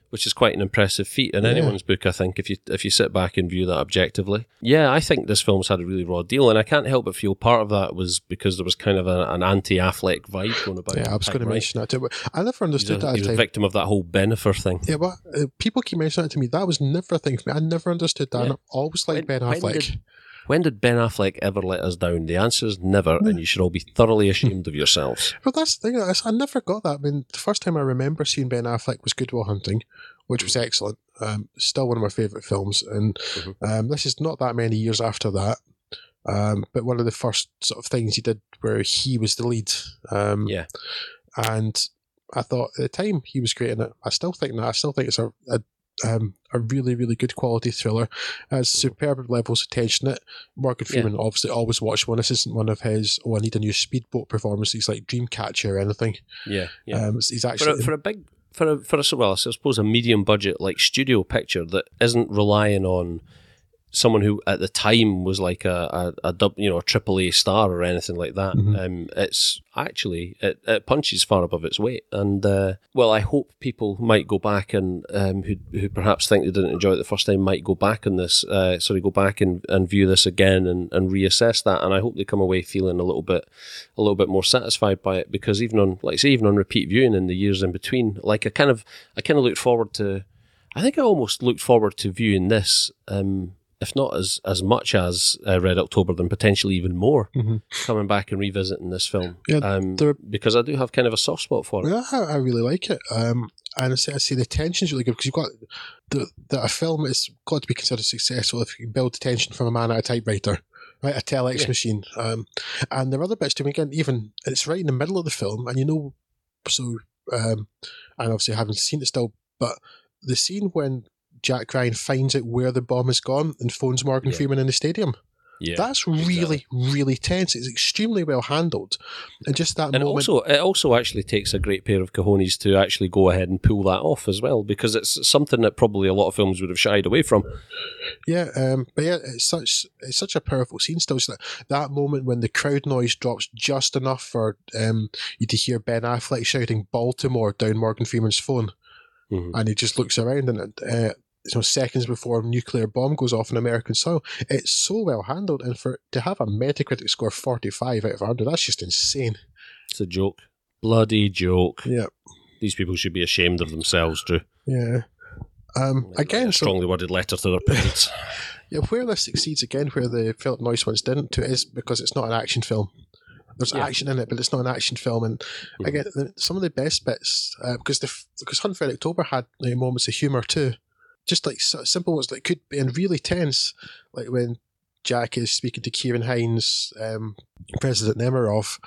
which is quite an impressive feat in Yeah. anyone's book. I think if you if you sit back and view that objectively, yeah, I think this film's had a really raw deal, and I can't help but feel part of that was because there was kind of a, an anti-Affleck vibe going about. Yeah, I was going to mention that too. But I never He's understood a, that at he was the a victim of that whole Bennifer thing. Yeah, but uh, people keep mentioning that to me. That was never a thing for me. I never understood that. Yeah. And I always liked When- Ben Affleck. did- When did Ben Affleck ever let us down? The answer is never, and you should all be thoroughly ashamed of yourselves. Well, that's the thing. I, never got that. I mean, the first time I remember seeing Ben Affleck was Good Will Hunting, which was excellent. Um, still one of my favourite films. And Mhm. um, this is not that many years after that. Um, but one of the first sort of things he did where he was the lead. Um, Yeah. And I thought at the time he was great in it. I still think that. I still think it's a, a um, a really, really good quality thriller. Has superb levels of tension in it. Morgan Yeah. Freeman obviously always watch one. This isn't one of his, oh, I need a new speedboat performances like Dreamcatcher or anything. Yeah, yeah. Um, he's for actually. a, for a big for a for a well, I suppose a medium budget like studio picture that isn't relying on someone who at the time was like a a, a you know a triple A star or anything like that. Mhm. Um, it's actually it, it punches far above its weight, and uh, well, I hope people might go back and um, who who perhaps think they didn't enjoy it the first time might go back on this. Uh, sorry, go back and, and view this again and, and reassess that, and I hope they come away feeling a little bit a little bit more satisfied by it because even on like say even on repeat viewing in the years in between like I kind of I kind of looked forward to I think I almost looked forward to viewing this um if not as as much as uh, Red October then potentially even more Mhm. coming back and revisiting this film Yeah, um there- because I do have kind of a soft spot for it Yeah, I, really like it. Um, and I see, I see the tension's really good because you've got the, the a film is got to be considered successful if you can build tension from a man at a typewriter, right? A telex Yeah. machine. Um, and there are other bits to me again. Even it's right in the middle of the film, and you know, so um, and obviously I haven't seen it still, but the scene when Jack Ryan finds out where the bomb has gone and phones Morgan Yeah. Freeman in the stadium. yeah That's really, really tense. It's extremely well handled, and just that and moment. also it also actually takes a great pair of cojones to actually go ahead and pull that off as well because it's something that probably a lot of films would have shied away from Yeah, um, but yeah, it's such it's such a powerful scene. Still, that that moment when the crowd noise drops just enough for um, you to hear Ben Affleck shouting "Baltimore" down Morgan Freeman's phone, Mhm. and he just looks around and uh, you know seconds before a nuclear bomb goes off in American soil. It's so well handled, and for to have a Metacritic score forty five out of hundred, that's just insane. it's a joke bloody joke Yeah, these people should be ashamed of themselves Drew yeah. Um, Like again, so strongly worded letter to their parents [LAUGHS] [LAUGHS] Yeah, where this succeeds again, where the Philip Noyce ones didn't, to is because it's not an action film. There's Yeah. action in it, but it's not an action film. And Mhm. again, the, some of the best bits uh, because the because Hunt for October had like, moments of humor too, just like simple ones that could be and really tense, like when Jack is speaking to Ciarán Hinds, um, President Nemerov,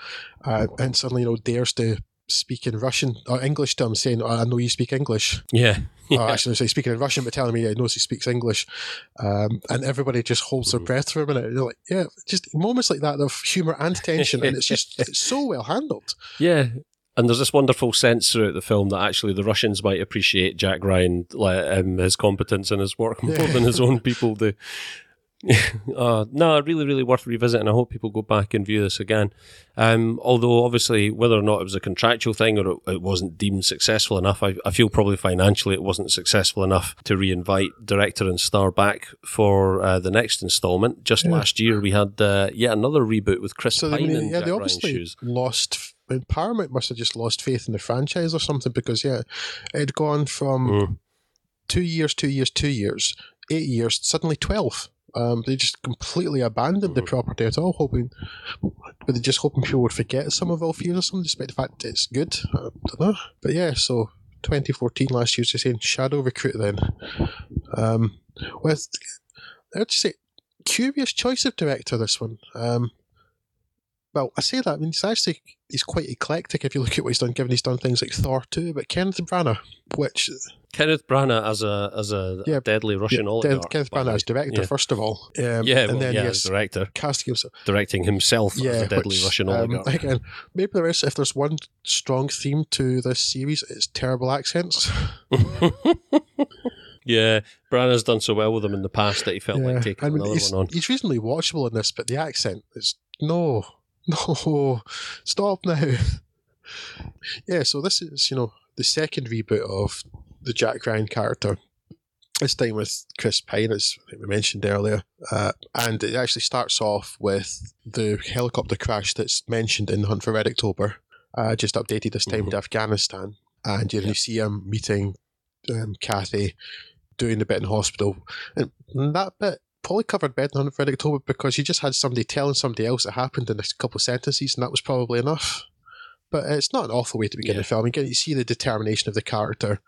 uh, and suddenly you know dares to speak in Russian or English to him, saying, "I know you speak English." yeah [LAUGHS] oh, actually, say speaking in Russian, but telling me he knows he speaks English, um, and everybody just holds their Mhm. breath for a minute. You're like, yeah, just moments like that of humor and tension, and it's just [LAUGHS] it's so well handled. Yeah. And there's this wonderful sense throughout the film that actually the Russians might appreciate Jack Ryan, um, his competence and his work more than his own people do. [LAUGHS] uh, no, really, really worth revisiting. I hope people go back and view this again. Um, although, obviously, whether or not it was a contractual thing or it, it wasn't deemed successful enough, I, I, feel probably financially it wasn't successful enough to reinvite director and star back for uh, the next installment. Just yeah. last year, we had uh, yet another reboot with Chris so Pine they, and yeah, Jack they obviously Ryan lost. Paramount must have just lost faith in the franchise or something because yeah, it'd gone from mm. two years, two years, two years, eight years, suddenly twelve. Um, they just completely abandoned the property at all, hoping, but they just hoping people would forget Sum of All Fears or something, despite the fact it's good. I don't know, but yeah. So 2014 last year, just saying Shadow Recruit. Then, um, with I'd say curious choice of director. This one. Um, well, I say that. I mean, he's actually he's quite eclectic if you look at what he's done. Given he's done things like Thor two, but Kenneth Branagh, which Kenneth Branagh as a as a yeah, deadly Russian yeah, oligarch. Kenneth Branagh as director, yeah. first of all. Um, yeah, and well, then yeah, yes, director, casting himself, directing himself yeah, as a deadly which, Russian um, oligarch. Um, [LAUGHS] again, maybe there is. If there's one strong theme to this series, it's terrible accents. [LAUGHS] Yeah, Branagh's done so well with them in the past that he felt yeah. like taking I mean, another one on. He's reasonably watchable in this, but the accent is no, [LAUGHS] no, stop now. yeah, so this is you know the second reboot of the Jack Ryan character. This time with Chris Pine, as we mentioned earlier, uh, and it actually starts off with the helicopter crash that's mentioned in Hunt for Red October, uh, just updated this time mm-hmm. to Afghanistan, and you, know, you see him meeting um, Kathy, doing the bit in hospital, and that bit probably covered better than Hunt for Red October because you just had somebody telling somebody else it happened in a couple of sentences, and that was probably enough. But it's not an awful way to begin yeah. the film. Get, you see the determination of the character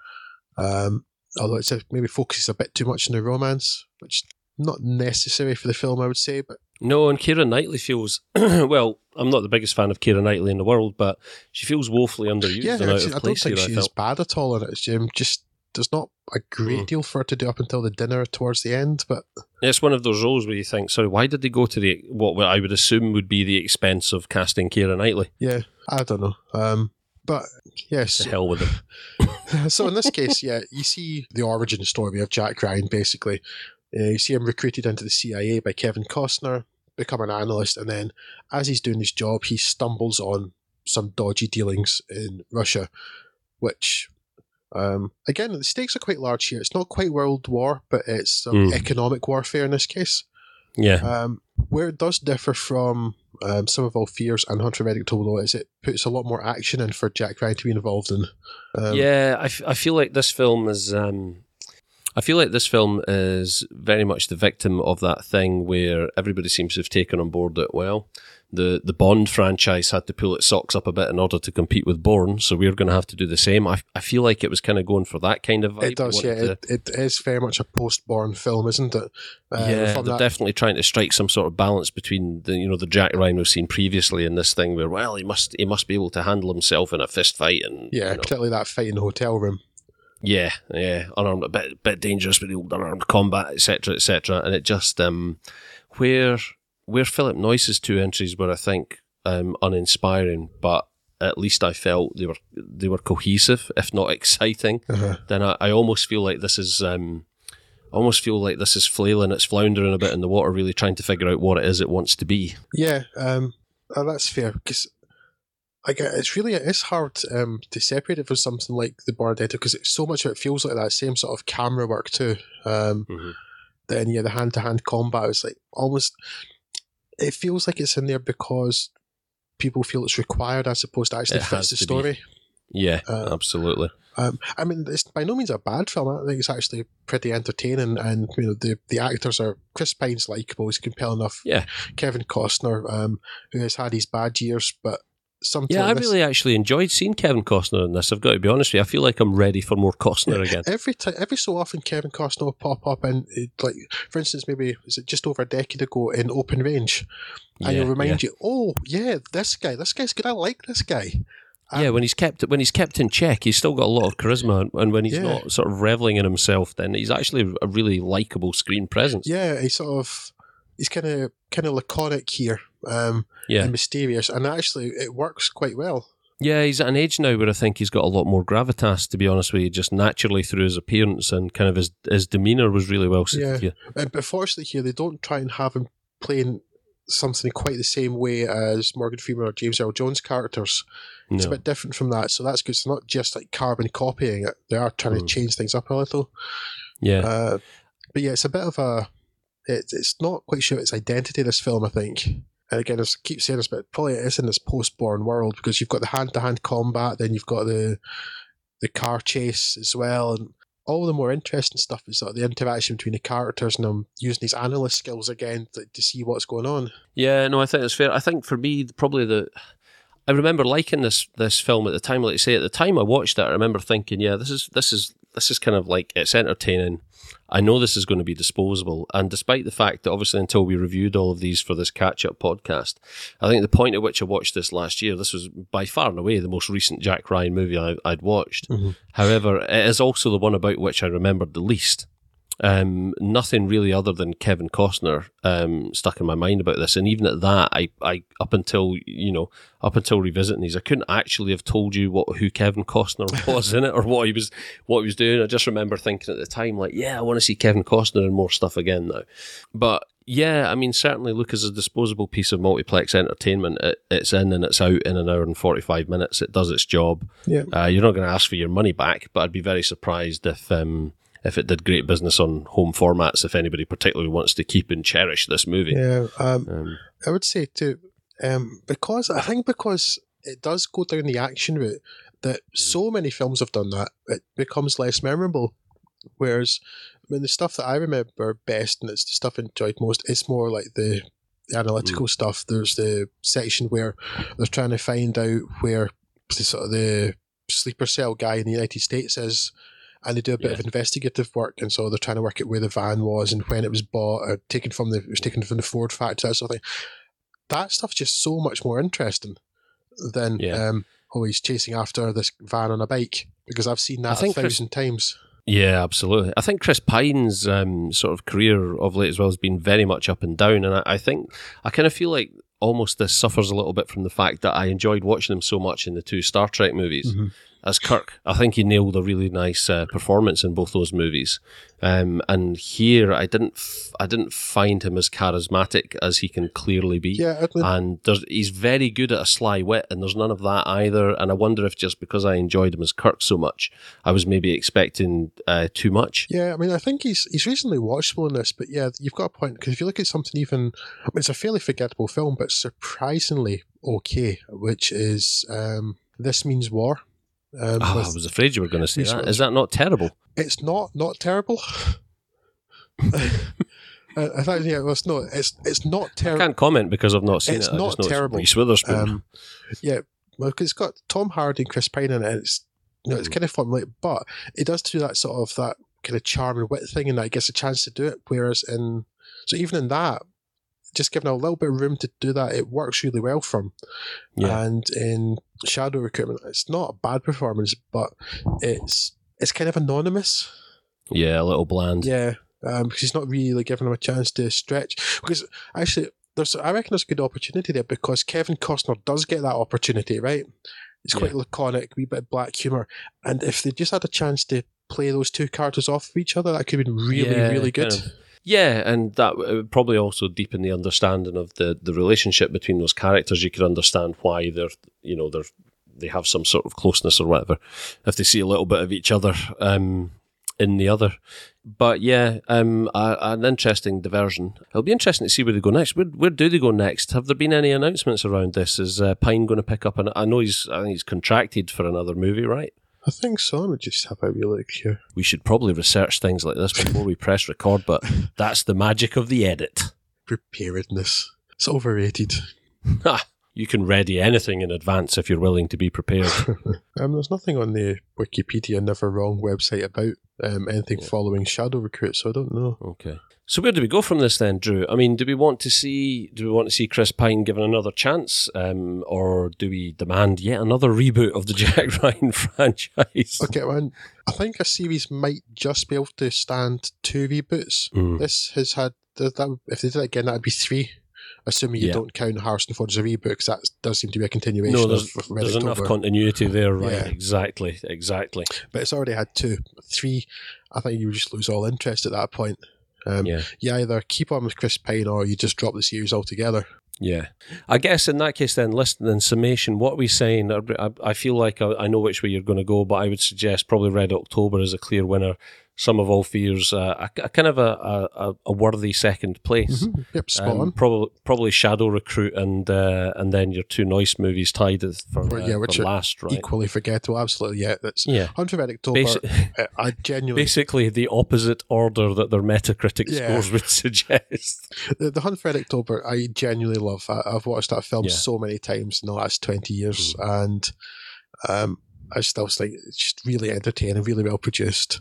um, although it's a, maybe focuses a bit too much on the romance, which not necessary for the film, I would say. But no, and Keira Knightley feels [CLEARS THROAT] well. I'm not the biggest fan of Keira Knightley in the world, but she feels woefully underused yeah, and out of I place don't think here, she's bad at all in it. Um, just there's not a great mm. deal for her to do up until the dinner towards the end, but it's one of those roles where you think, sorry, why did they go to the what I would assume would be the expense of casting Keira Knightley? Yeah, I don't know. Um, but yes, hell with it. [LAUGHS] so in this case, yeah, you see the origin story of Jack Ryan. Basically, uh, you see him recruited into the CIA by Kevin Costner, become an analyst, and then as he's doing his job, he stumbles on some dodgy dealings in Russia, which. Um, again, the stakes are quite large here. It's not quite World War, but it's mm. economic warfare in this case. Yeah. Um, where it does differ from um, Sum of All Fears and Hunt for Red October is it puts a lot more action in for Jack Ryan to be involved in. Um, yeah, I, f- I feel like this film is. Um, I feel like this film is very much the victim of that thing where everybody seems to have taken on board it well the the Bond franchise had to pull its socks up a bit in order to compete with Bourne, so we're going to have to do the same. I, I feel like it was kind of going for that kind of vibe. It does, yeah. To, it, it is very much a post Bourne film, isn't it? Uh, yeah, they're that... definitely trying to strike some sort of balance between the you know the Jack Ryan we've seen previously and this thing, where well he must he must be able to handle himself in a fist fight, and yeah, you know. particularly that fight in the hotel room. Yeah, yeah, unarmed, a bit bit dangerous, but unarmed combat, etc., etc., and it just um where where Philip Noyce's two entries were, I think, um, uninspiring, but at least I felt they were they were cohesive, if not [LAUGHS] exciting. Uh-huh. Then I, I almost feel like this is um, almost feel like this is flailing, it's floundering a bit in the water, really trying to figure out what it is it wants to be. Yeah, um, oh, that's fair because. I get, it's really it is hard um, to separate it from something like the Bardetto because it's so much of it feels like that same sort of camera work too. Um, mm-hmm. Then yeah, the hand to hand combat is like almost it feels like it's in there because people feel it's required as opposed to actually it fits the story. Be. Yeah, uh, absolutely. Um, I mean, it's by no means a bad film. I think it's actually pretty entertaining, and you know the the actors are Chris Pine's likable, he's compelling enough. Yeah, Kevin Costner, um, who has had his bad years, but something. Yeah, I really actually enjoyed seeing Kevin Costner in this. I've got to be honest with you. I feel like I'm ready for more Costner yeah, again. Every time, every so often, Kevin Costner will pop up, and like for instance, maybe is it just over a decade ago in Open Range, and yeah, he'll remind yeah. you, oh yeah, this guy, this guy's good. I like this guy. Um, yeah, when he's kept when he's kept in check, he's still got a lot of charisma, and when he's yeah. not sort of reveling in himself, then he's actually a really likable screen presence. Yeah, he's sort of he's kind of kind of laconic here, um, yeah, and mysterious, and actually it works quite well. Yeah, he's at an age now where I think he's got a lot more gravitas. To be honest with you, just naturally through his appearance and kind of his his demeanor was really well. Yeah. Uh, But fortunately, here they don't try and have him playing something quite the same way as Morgan Freeman or James Earl Jones characters. It's a bit different from that, so that's good. It's not just like carbon copying it; they are trying Mm. to change things up a little. yeah, Uh, but yeah, it's a bit of a. It, it's not quite sure its identity. This film, I think. Again, I keep saying this, but probably it is in this post-Bourne world because you've got the hand-to-hand combat, then you've got the the car chase as well, and all the more interesting stuff is sort the interaction between the characters and them using these analyst skills again to, to see what's going on. yeah. No, I think it's fair. I think for me, probably the. I remember liking this this film at the time. Like you say, at the time I watched it, I remember thinking, yeah, this is this is this is kind of like it's entertaining. I know this is going to be disposable, and despite the fact that obviously until we reviewed all of these for this catch up podcast, I think the point at which I watched this last year, this was by far and away the most recent Jack Ryan movie I, I'd watched. Mhm. However, it is also the one about which I remembered the least. Um, nothing really other than Kevin Costner um, stuck in my mind about this, and even at that, I, I up until you know up until revisiting these, I couldn't actually have told you what who Kevin Costner [LAUGHS] was in it or what he was what he was doing. I just remember thinking at the time, like, yeah, I want to see Kevin Costner and more stuff again now. But yeah, I mean, certainly look as a disposable piece of multiplex entertainment. It, it's in and it's out in an hour and forty five minutes. It does its job. Yeah. Uh, you're not going to ask for your money back, but I'd be very surprised if um, if it did great business on home formats. If anybody particularly wants to keep and cherish this movie, Yeah, um, um, I would say too, um, because I think because it does go down the action route that so many films have done that, it becomes less memorable. Whereas, I mean, the stuff that I remember best and it's the stuff I enjoyed most, it's more like the, the analytical stuff. There's the section where they're trying to find out where the sort of the sleeper cell guy in the United States is. And they do a bit Yeah. of investigative work, and so they're trying to work out where the van was and when it was bought, or taken from the it was taken from the Ford factory, that sort of thing that stuff's just so much more interesting than Yeah. um, oh he's chasing after this van on a bike because I've seen I that a think Chris- thousand times. Yeah, absolutely. I think Chris Pine's um, sort of career of late as well has been very much up and down, and I, I think I kind of feel like almost this suffers a little bit from the fact that I enjoyed watching him so much in the two Star Trek movies. Mhm. As Kirk, I think he nailed a really nice uh, performance in both those movies. Um, and here, I didn't, f- I didn't find him as charismatic as he can clearly be. Yeah, I And there's, he's very good at a sly wit, and there's none of that either. And I wonder if just because I enjoyed him as Kirk so much, I was maybe expecting uh, too much. yeah, I mean, I think he's he's reasonably watchable in this, but yeah, you've got a point because if you look at something even, I mean, it's a fairly forgettable film, but surprisingly okay, which is um, this means war. Um, Oh, I was afraid you were going to say that. Is that not terrible? it's not not terrible. I, I thought yeah, well, it's not. It's it's not terrible. I can't comment because I've not seen It's it. I not terrible. Reese Witherspoon. Um, yeah, well, 'cause it's got Tom Hardy and Chris Pine in it. And it's you know, it's Mm. kind of formulaic, but it does do that sort of that kind of charm and wit thing, and that it gets a chance to do it. Whereas in so even in that, just giving a little bit of room to do that, it works really well for him. Yeah. And in Shadow Recruitment, it's not a bad performance, but it's it's kind of anonymous. yeah, a little bland. Yeah, um, because he's not really giving him a chance to stretch. Because actually, there's I reckon there's a good opportunity there because Kevin Costner does get that opportunity, right? It's quite laconic, wee bit of black humor, and if they just had a chance to play those two characters off of each other, that could have been really, Yeah, really good. kind of. Yeah, and that would probably also deepen the understanding of the, the relationship between those characters. You could understand why they're, you know, they're they have some sort of closeness or whatever if they see a little bit of each other um, in the other. But yeah, um, a, an interesting diversion. It'll be interesting to see where they go next. Where, where do they go next? Have there been any announcements around this? Is uh, Pine going to pick up? An, I know he's I think he's contracted for another movie, right? I think so. Me just have a wee look here. We should probably research things like this before we press record, but [LAUGHS] that's the magic of the edit. Preparedness. It's overrated. You can ready anything in advance if you're willing to be prepared. [LAUGHS] Um, there's nothing on the Wikipedia Never Wrong website about um, anything following Shadow Recruit, so I don't know. okay. So where do we go from this then, Drew? I mean, do we want to see do we want to see Chris Pine given another chance, um, or do we demand yet another reboot of the [LAUGHS] Jack Ryan [LAUGHS] franchise? Okay, well, I think a series might just be able to stand two reboots. Mm. This has had that, that if they did it again, that'd be three. assuming you Yeah. don't count Harrison Ford as a reboot, because that does seem to be a continuation No, there's, of Red there's enough continuity there, right? Yeah. Exactly, exactly. but it's already had two, three. I think you would just lose all interest at that point. Um, Yeah. You either keep on with Chris Pine or you just drop the series altogether. Yeah, I guess in that case, then, listen, in summation, what are we saying? I, I- I feel like I, I know which way you're going to go, but I would suggest probably Red October is a clear winner. Sum of All Fears, uh, a, a kind of a, a, a worthy second place. Yep, spot Um, on. Probably, probably Shadow Recruit and uh, and then your two Noyce movies tied for, uh, yeah, which for last, right? Equally forgettable, absolutely. Yeah, that's Yeah. Hunter Red October. Basi- uh, I [LAUGHS] genuinely Basically, the opposite order that their Metacritic Yeah. scores would [LAUGHS] suggest. the, the Hunt for Red October, I genuinely love. I, I've watched that film Yeah. so many times in the last twenty years, and um, I still think it's just really entertaining, really well produced.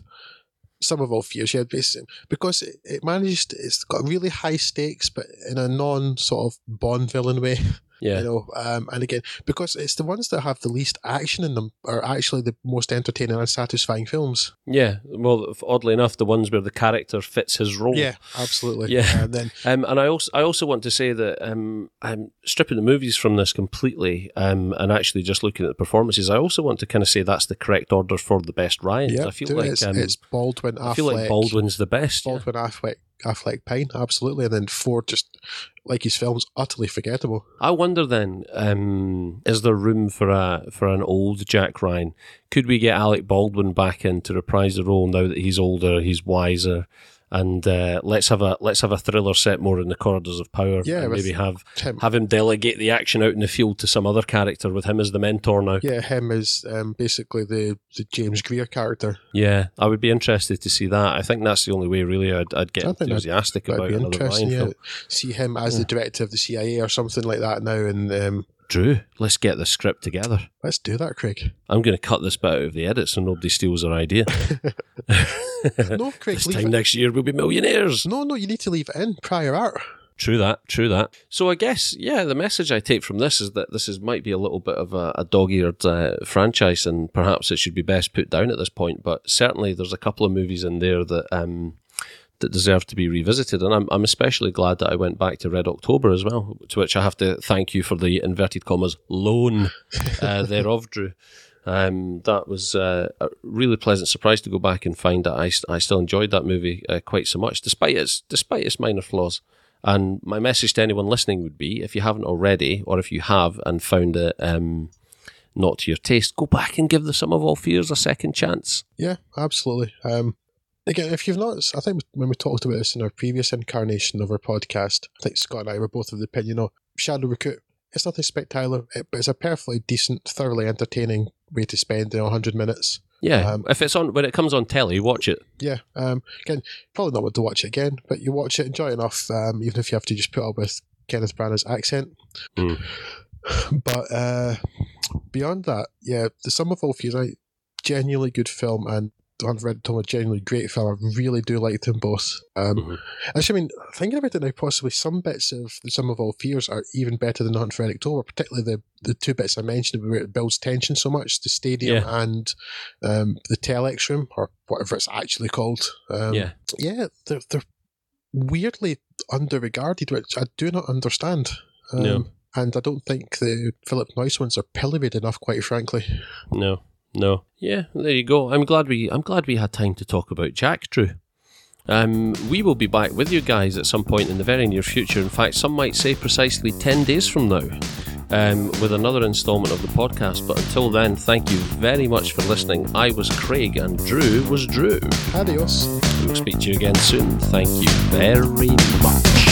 Sum of All Fears, yeah, basically, because it, it manages. To, it's got really high stakes, but in a non sort of Bond villain way. [LAUGHS] Yeah, You know, um, and again, because it's the ones that have the least action in them are actually the most entertaining and satisfying films. yeah. Well, oddly enough, the ones where the character fits his role. Yeah, absolutely. Yeah. and then [LAUGHS] Um, and I also I also want to say that um, I'm stripping the movies from this completely, um, and actually just looking at the performances. I also want to kind of say that's the correct order for the best Ryans. yeah, I feel do it. like it's, um, it's Baldwin. Affleck, I feel like Baldwin's the best. yeah. Baldwin, Affleck, Affleck, Pine, absolutely, and then Ford just like his films utterly forgettable. I wonder then, um, is there room for a for an old Jack Ryan? Could we get Alec Baldwin back in to reprise the role now that he's older, he's wiser, and uh, let's have a let's have a thriller set more in the corridors of power, Yeah, and maybe have Him, have him delegate the action out in the field to some other character with him as the mentor now. yeah, him is um, basically the, the James Greer character. Yeah, I would be interested to see that. I think that's the only way really I'd, I'd get I think that'd- enthusiastic That'd about be another interesting. Ryan Yeah, film. see him as the director of the CIA or something like that now, and um, Drew, let's get the script together. let's do that, Craig. I'm going to cut this bit out of the edit so nobody steals our idea. [LAUGHS] No, Craig, this time it. next year we'll be millionaires. No, no, you need to leave it in prior art. True that, true that. So I guess, yeah, the message I take from this is that this is might be a little bit of a, a dog-eared uh, franchise, and perhaps it should be best put down at this point. But certainly, there's a couple of movies in there that um, that deserve to be revisited, and I'm I'm especially glad that I went back to Red October as well. To which I have to thank you for the inverted commas loan uh, [LAUGHS] thereof, Drew. Um, that was uh, a really pleasant surprise to go back and find that I, I still enjoyed that movie uh, quite so much, despite its despite its minor flaws. And my message to anyone listening would be: if you haven't already, or if you have and found it um, not to your taste, go back and give the Sum of All Fears a second chance. Yeah, absolutely. Um, again, if you've not, I think when we talked about this in our previous incarnation of our podcast, I think Scott and I were both of the opinion, know, Shadow Recruit, it's nothing spectacular, but it's a perfectly decent, thoroughly entertaining way to spend you know, 100 minutes. Yeah, Um, if it's on when it comes on telly, watch it. Yeah, um, again, probably not want to watch it again, but you watch it, enjoy it enough, um, even if you have to just put up with Kenneth Branagh's accent. Mm. [SIGHS] But uh, beyond that, yeah, The Sum of All Fears, I genuinely good film, and I've read Tom a genuinely great film. I really do like them both. Um, Mhm. Actually, I mean, thinking about it now, possibly some bits of The Sum of All Fears are even better than The Hunt for Red October, particularly the, the two bits I mentioned where it builds tension so much the stadium and um, the telex room, or whatever it's actually called. Um, yeah, yeah, they're, they're weirdly underregarded, which I do not understand. Um, No. And I don't think the Philip Noyce ones are pilloried enough, quite frankly. no, no, yeah. There you go. I'm glad we I'm glad we had time to talk about Jack. Drew. Um, we will be back with you guys at some point in the very near future. In fact, some might say precisely 10 days from now um, with another installment of the podcast. But until then, thank you very much for listening. I was Craig and Drew was Drew. Adios. We will speak to you again soon. Thank you very much.